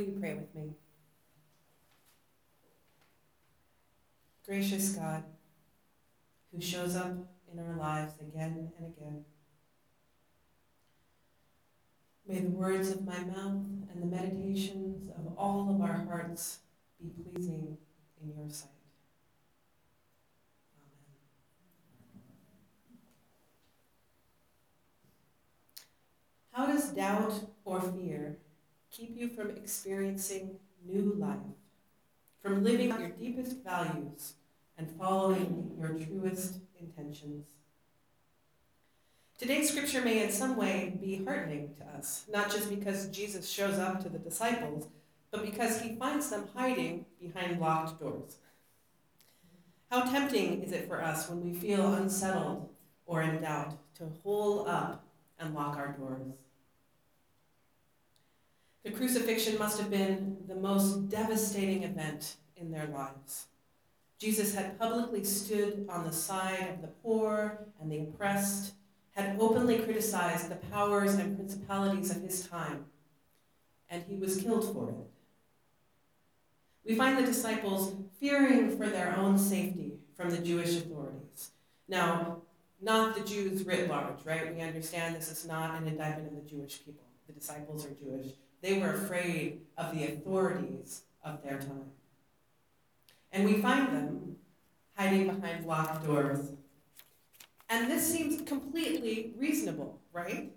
Will you pray with me? Gracious God, who shows up in our lives again and again, may the words of my mouth and the meditations of all of our hearts be pleasing in your sight. Amen. How does doubt or fear keep you from experiencing new life, from living your deepest values and following your truest intentions? Today's scripture may in some way be heartening to us, not just because Jesus shows up to the disciples, but because he finds them hiding behind locked doors. How tempting is it for us when we feel unsettled or in doubt to hole up and lock our doors? The crucifixion must have been the most devastating event in their lives. Jesus had publicly stood on the side of the poor and the oppressed, had openly criticized the powers and principalities of his time, and he was killed for it. We find the disciples fearing for their own safety from the Jewish authorities. Now, not the Jews writ large, right? We understand this is not an indictment of the Jewish people. The disciples are Jewish. They were afraid of the authorities of their time. And we find them hiding behind locked doors. And this seems completely reasonable, right?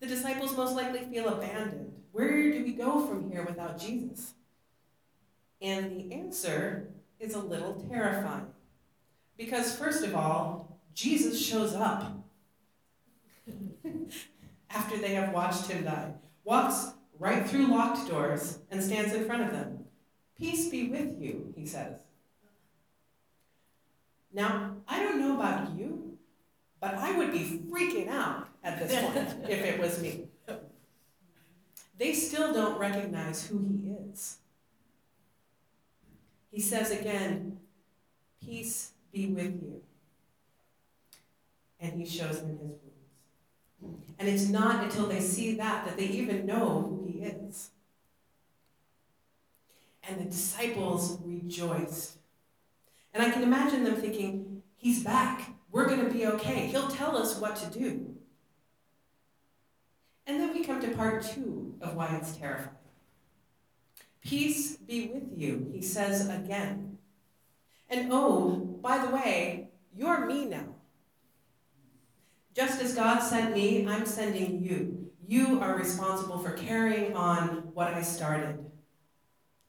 The disciples most likely feel abandoned. Where do we go from here without Jesus? And the answer is a little terrifying. Because, first of all, Jesus shows up after they have watched him die, walks right through locked doors and stands in front of them. Peace be with you, he says. Now, I don't know about you, but I would be freaking out at this point if it was me. They still don't recognize who he is. He says again, Peace be with you. And he shows them his. And it's not until they see that that they even know who he is. And the disciples rejoiced. And I can imagine them thinking, He's back. We're going to be okay. He'll tell us what to do. And then we come to part two of why it's terrifying. Peace be with you, he says again. And oh, by the way, you're me now. Just as God sent me, I'm sending you. You are responsible for carrying on what I started.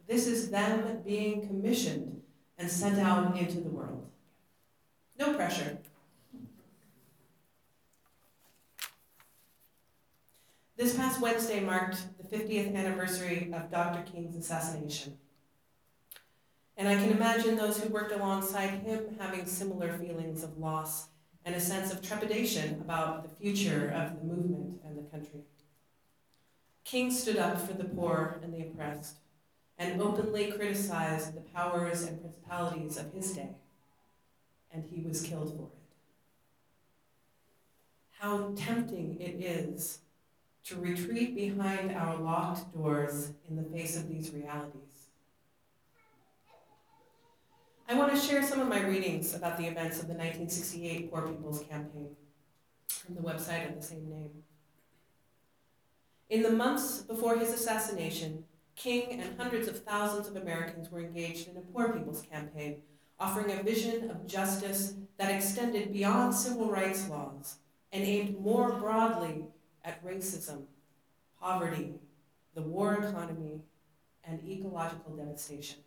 This is them being commissioned and sent out into the world. No pressure. This past Wednesday marked the 50th anniversary of Dr. King's assassination. And I can imagine those who worked alongside him having similar feelings of loss and a sense of trepidation about the future of the movement and the country. King stood up for the poor and the oppressed and openly criticized the powers and principalities of his day, and he was killed for it. How tempting it is to retreat behind our locked doors in the face of these realities. I want to share some of my readings about the events of the 1968 Poor People's Campaign from the website of the same name. In the months before his assassination, King and hundreds of thousands of Americans were engaged in a Poor People's Campaign, offering a vision of justice that extended beyond civil rights laws and aimed more broadly at racism, poverty, the war economy, and ecological devastation.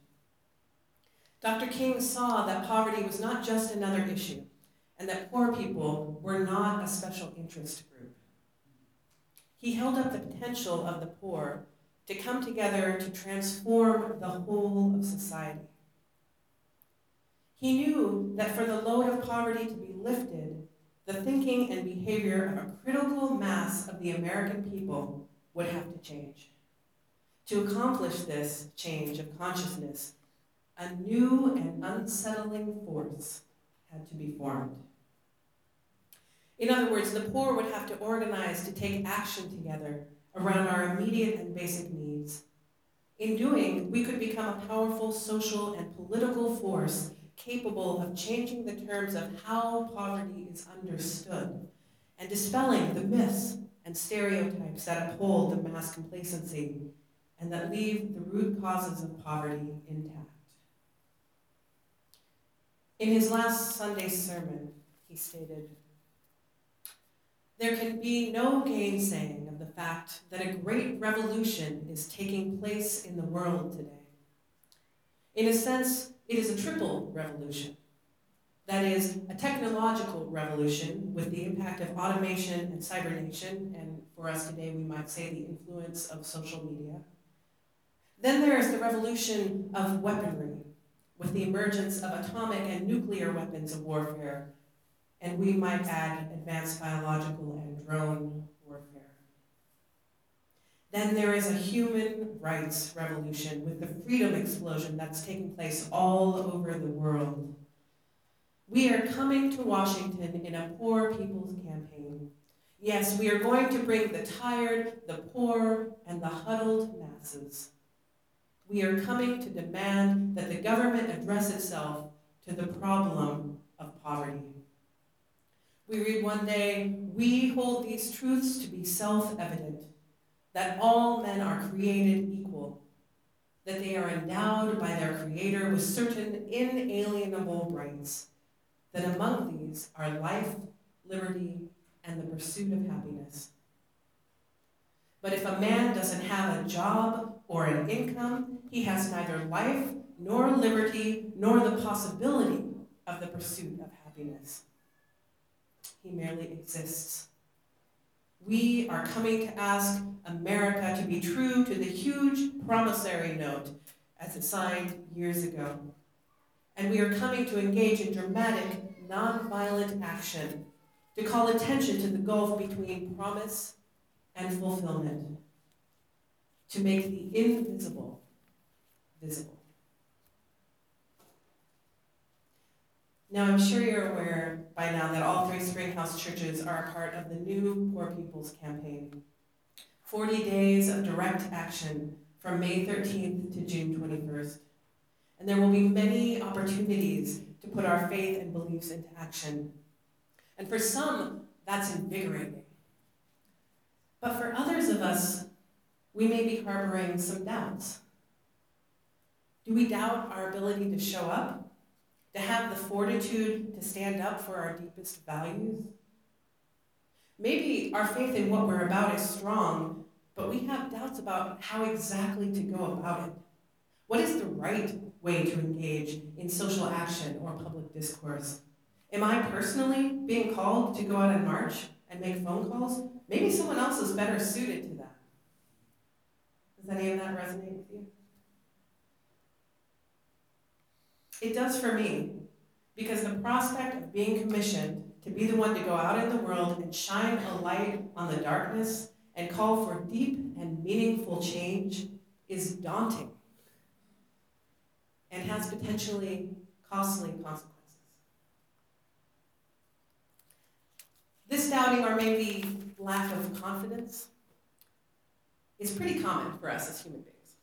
Dr. King saw that poverty was not just another issue, and that poor people were not a special interest group. He held up the potential of the poor to come together to transform the whole of society. He knew that for the load of poverty to be lifted, the thinking and behavior of a critical mass of the American people would have to change. To accomplish this change of consciousness, a new and unsettling force had to be formed. In other words, the poor would have to organize to take action together around our immediate and basic needs. In doing, we could become a powerful social and political force capable of changing the terms of how poverty is understood and dispelling the myths and stereotypes that uphold the mass complacency and that leave the root causes of poverty intact. In his last Sunday sermon, he stated, There can be no gainsaying of the fact that a great revolution is taking place in the world today. In a sense, it is a triple revolution. That is, a technological revolution with the impact of automation and cybernation, and for us today, we might say the influence of social media. Then there is the revolution of weaponry, with the emergence of atomic and nuclear weapons of warfare, and we might add advanced biological and drone warfare. Then there is a human rights revolution with the freedom explosion that's taking place all over the world. We are coming to Washington in a poor people's campaign. Yes, we are going to bring the tired, the poor, and the huddled masses. We are coming to demand that the government address itself to the problem of poverty. We read one day, we hold these truths to be self-evident, that all men are created equal, that they are endowed by their Creator with certain inalienable rights, that among these are life, liberty, and the pursuit of happiness. But if a man doesn't have a job or an income, he has neither life, nor liberty, nor the possibility of the pursuit of happiness. He merely exists. We are coming to ask America to be true to the huge promissory note as it signed years ago. And we are coming to engage in dramatic, nonviolent action to call attention to the gulf between promise and fulfillment, to make the invisible visible. Now, I'm sure you're aware by now that all three Springhouse churches are a part of the new Poor People's Campaign. 40 days of direct action from May 13th to June 21st. And there will be many opportunities to put our faith and beliefs into action. And for some, that's invigorating. But for others of us, we may be harboring some doubts. Do we doubt our ability to show up? To have the fortitude to stand up for our deepest values? Maybe our faith in what we're about is strong, but we have doubts about how exactly to go about it. What is the right way to engage in social action or public discourse? Am I personally being called to go out and march and make phone calls? Maybe someone else is better suited to that. Does any of that resonate with you? It does for me, because the prospect of being commissioned to be the one to go out in the world and shine a light on the darkness and call for deep and meaningful change is daunting and has potentially costly consequences. This doubting or maybe lack of confidence is pretty common for us as human beings.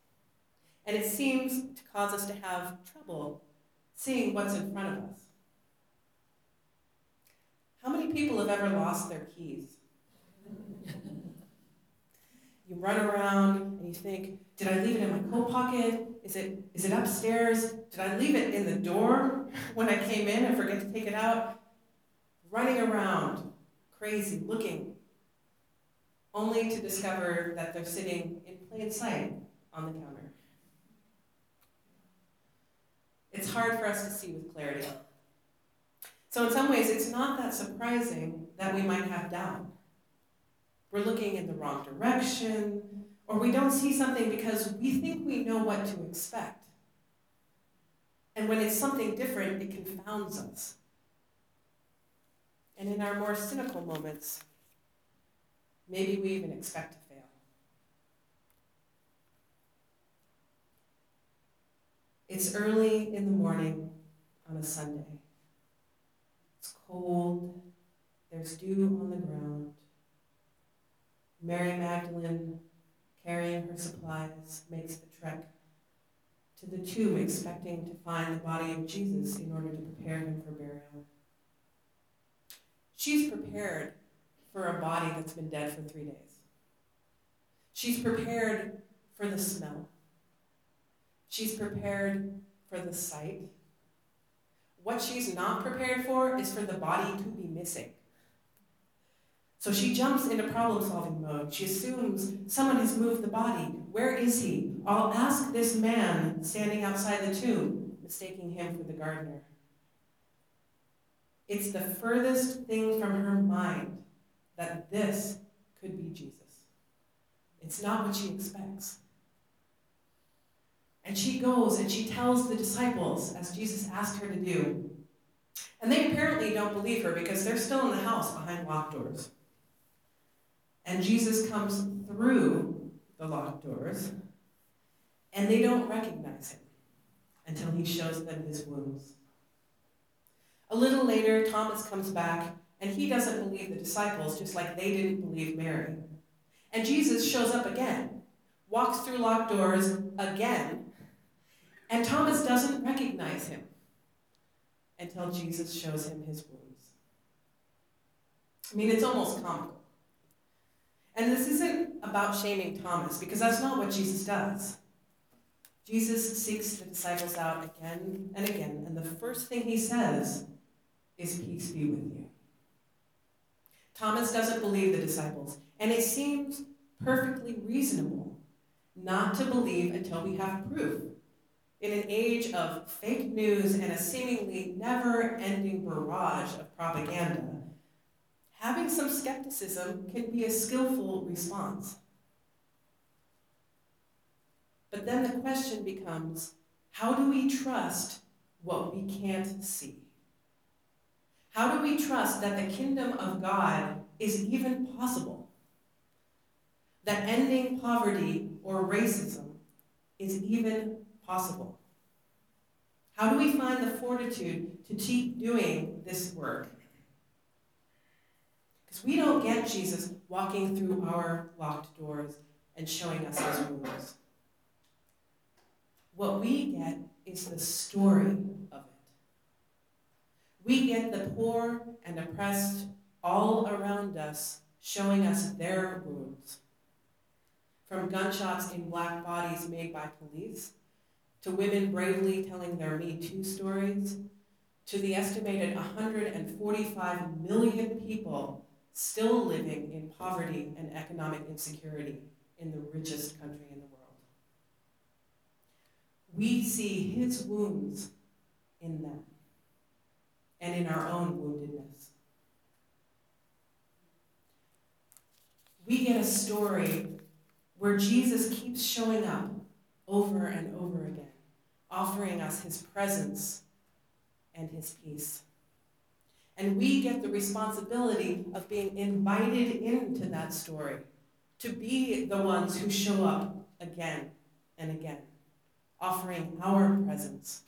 And it seems to cause us to have trouble seeing what's in front of us. How many people have ever lost their keys? you run around and you think, did I leave it in my coat pocket? Is it, is it upstairs? Did I leave it in the door when I came in and forget to take it out? Running around, crazy, looking, only to discover that they're sitting in plain sight on the counter. it's hard for us to see with clarity. So, in some ways, it's not that surprising that we might have doubt. We're looking in the wrong direction, or we don't see something because we think we know what to expect. And when it's something different, it confounds us. And in our more cynical moments, maybe we even expect to fail. It's early in the morning on a Sunday. It's cold. There's dew on the ground. Mary Magdalene carrying her supplies, makes the trek to the tomb, expecting to find the body of Jesus in order to prepare him for burial. She's prepared for a body that's been dead for three days. She's prepared for the smell. She's prepared for the sight. What she's not prepared for is for the body to be missing. So she jumps into problem solving mode. She assumes someone has moved the body. Where is he? I'll ask this man standing outside the tomb, mistaking him for the gardener. It's the furthest thing from her mind that this could be Jesus. It's not what she expects. And she goes and she tells the disciples, as Jesus asked her to do. And they apparently don't believe her because they're still in the house behind locked doors. And Jesus comes through the locked doors, and they don't recognize him until he shows them his wounds. A little later, Thomas comes back, and he doesn't believe the disciples, just like they didn't believe Mary. And Jesus shows up again, walks through locked doors again, and Thomas doesn't recognize him until Jesus shows him his wounds. I mean, it's almost comical. And this isn't about shaming Thomas, because that's not what Jesus does. Jesus seeks the disciples out again and again, and the first thing he says is, Peace be with you. Thomas doesn't believe the disciples, and it seems perfectly reasonable not to believe until we have proof. In an age of fake news and a seemingly never ending barrage of propaganda, having some skepticism can be a skillful response. But then the question becomes how do we trust what we can't see? How do we trust that the kingdom of God is even possible? That ending poverty or racism is even possible? How do we find the fortitude to keep doing this work? Because we don't get Jesus walking through our locked doors and showing us his rules. What we get is the story. We get the poor and oppressed all around us showing us their wounds. From gunshots in black bodies made by police, to women bravely telling their Me Too stories, to the estimated 145 million people still living in poverty and economic insecurity in the richest country in the world. We see his wounds in them and in our own woundedness. We get a story where Jesus keeps showing up over and over again, offering us his presence and his peace. And we get the responsibility of being invited into that story, to be the ones who show up again and again, offering our presence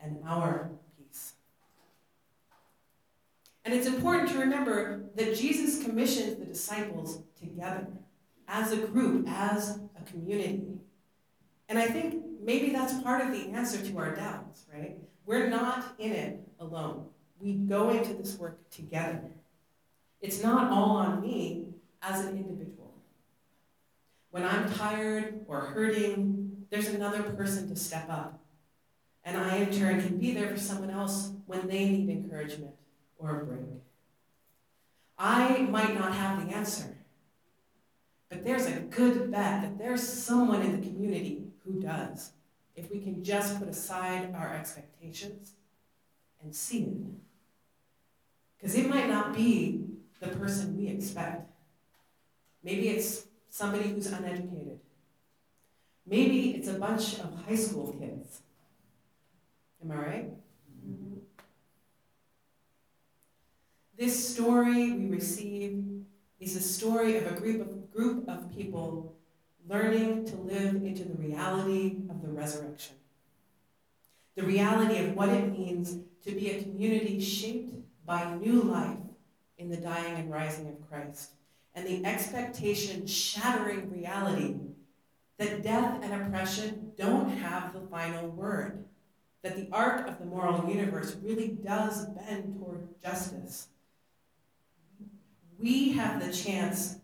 and our. And it's important to remember that Jesus commissioned the disciples together, as a group, as a community. And I think maybe that's part of the answer to our doubts, right? We're not in it alone we go into this work together. It's not all on me as an individual. When I'm tired or hurting, there's another person to step up. And I, in turn, can be there for someone else when they need encouragement or a break. I might not have the answer, but there's a good bet that there's someone in the community who does, if we can just put aside our expectations and see it. Because it might not be the person we expect. Maybe it's somebody who's uneducated. Maybe it's a bunch of high school kids. Am I right? This story we receive is a story of a group of, group of people learning to live into the reality of the resurrection. The reality of what it means to be a community shaped by new life in the dying and rising of Christ, and the expectation shattering reality that death and oppression don't have the final word, that the arc of the moral universe really does bend toward justice. We have the chance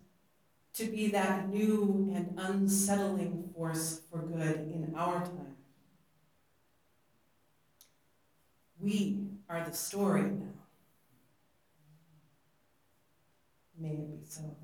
to be that new and unsettling force for good in our time. We are the story now. May it be so.